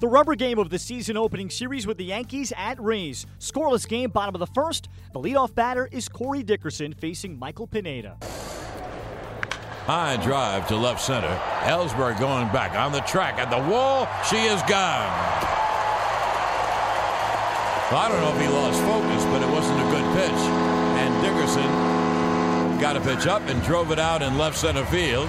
The rubber game of the season opening series with the Yankees at Rays. Scoreless game, bottom of the first. The leadoff batter is Corey Dickerson facing Michael Pineda. High drive to left center. Ellsbury going back on the track at the wall. She is gone. Well, I don't know if he lost focus, but it wasn't a good pitch. And Dickerson got a pitch up and drove it out in left center field.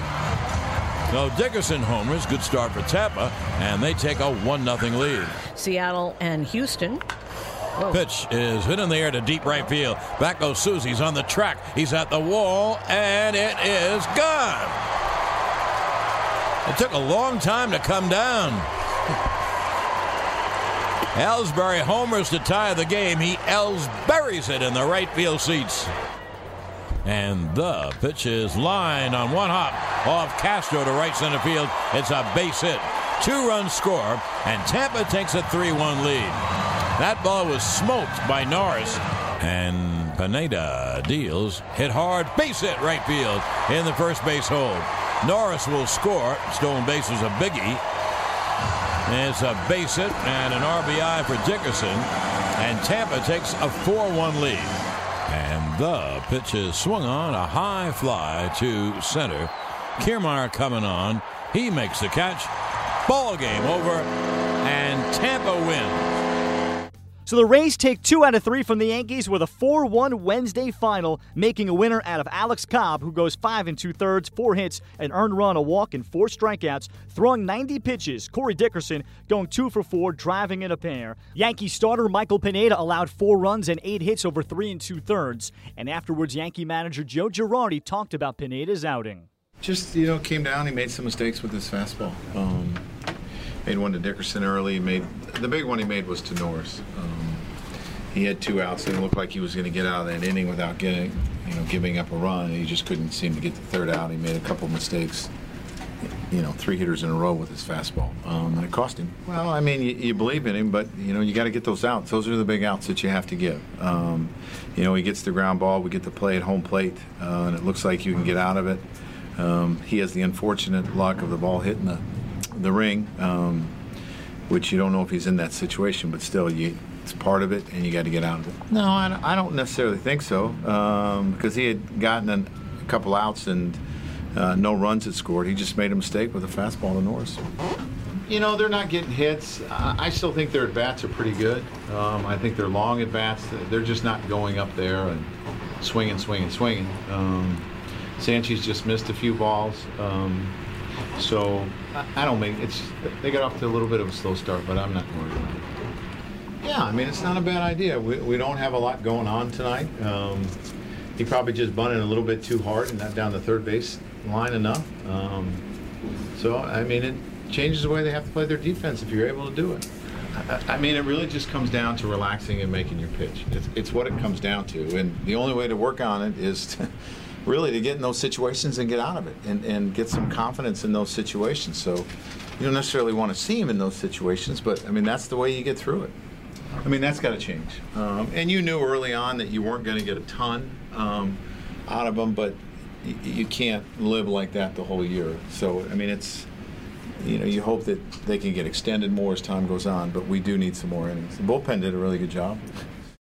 So Dickerson homers, good start for Tampa, and they take a 1 0 lead. Seattle and Houston. Whoa. Pitch is hit in the air to deep right field. Back goes Souza's on the track. He's at the wall, and it is gone. It took a long time to come down. Ellsbury homers to tie the game. He Ellsburies it in the right field seats. And the pitch is lined on one hop off Castro to right center field. It's a base hit. Two runs score, and Tampa takes a 3 1 lead. That ball was smoked by Norris. And Pineda deals. Hit hard. Base hit right field in the first base hole. Norris will score. Stolen base is a biggie. It's a base hit and an RBI for Dickerson. And Tampa takes a 4 1 lead. And the pitch is swung on a high fly to center. Kiermaier coming on. He makes the catch. Ball game over. And Tampa wins. So the Rays take two out of three from the Yankees with a 4 1 Wednesday final, making a winner out of Alex Cobb, who goes five and two thirds, four hits, an earned run, a walk, and four strikeouts, throwing 90 pitches. Corey Dickerson going two for four, driving in a pair. Yankee starter Michael Pineda allowed four runs and eight hits over three and two thirds. And afterwards, Yankee manager Joe Girardi talked about Pineda's outing. Just, you know, came down, he made some mistakes with his fastball. Um, made one to Dickerson early. Made the big one he made was to Norris. Um, he had two outs. And it looked like he was going to get out of that inning without getting, you know, giving up a run. He just couldn't seem to get the third out. He made a couple mistakes. You know, three hitters in a row with his fastball, um, and it cost him. Well, I mean, you, you believe in him, but you know, you got to get those outs. Those are the big outs that you have to give. Um, you know, he gets the ground ball. We get the play at home plate, uh, and it looks like you can get out of it. Um, he has the unfortunate luck of the ball hitting the the ring, um, which you don't know if he's in that situation, but still, you, it's part of it, and you got to get out of it. No, I don't, I don't necessarily think so, um, because he had gotten an, a couple outs and uh, no runs had scored. He just made a mistake with a fastball to Norris. You know, they're not getting hits. I still think their at bats are pretty good. Um, I think they're long at bats. They're just not going up there and swinging, swinging, swinging. Um, Sanchez just missed a few balls. Um, so I, I don't make it's. They got off to a little bit of a slow start, but I'm not worried about it. Yeah, I mean it's not a bad idea. We, we don't have a lot going on tonight. Um, he probably just bunted a little bit too hard and not down the third base line enough. Um, so I mean it changes the way they have to play their defense if you're able to do it. I, I mean, it really just comes down to relaxing and making your pitch. It's, it's what it comes down to, and the only way to work on it is. To, really to get in those situations and get out of it and, and get some confidence in those situations. So you don't necessarily want to see him in those situations, but I mean, that's the way you get through it. I mean, that's got to change. Um, and you knew early on that you weren't going to get a ton um, out of them, but y- you can't live like that the whole year. So, I mean, it's, you know, you hope that they can get extended more as time goes on, but we do need some more innings. The bullpen did a really good job.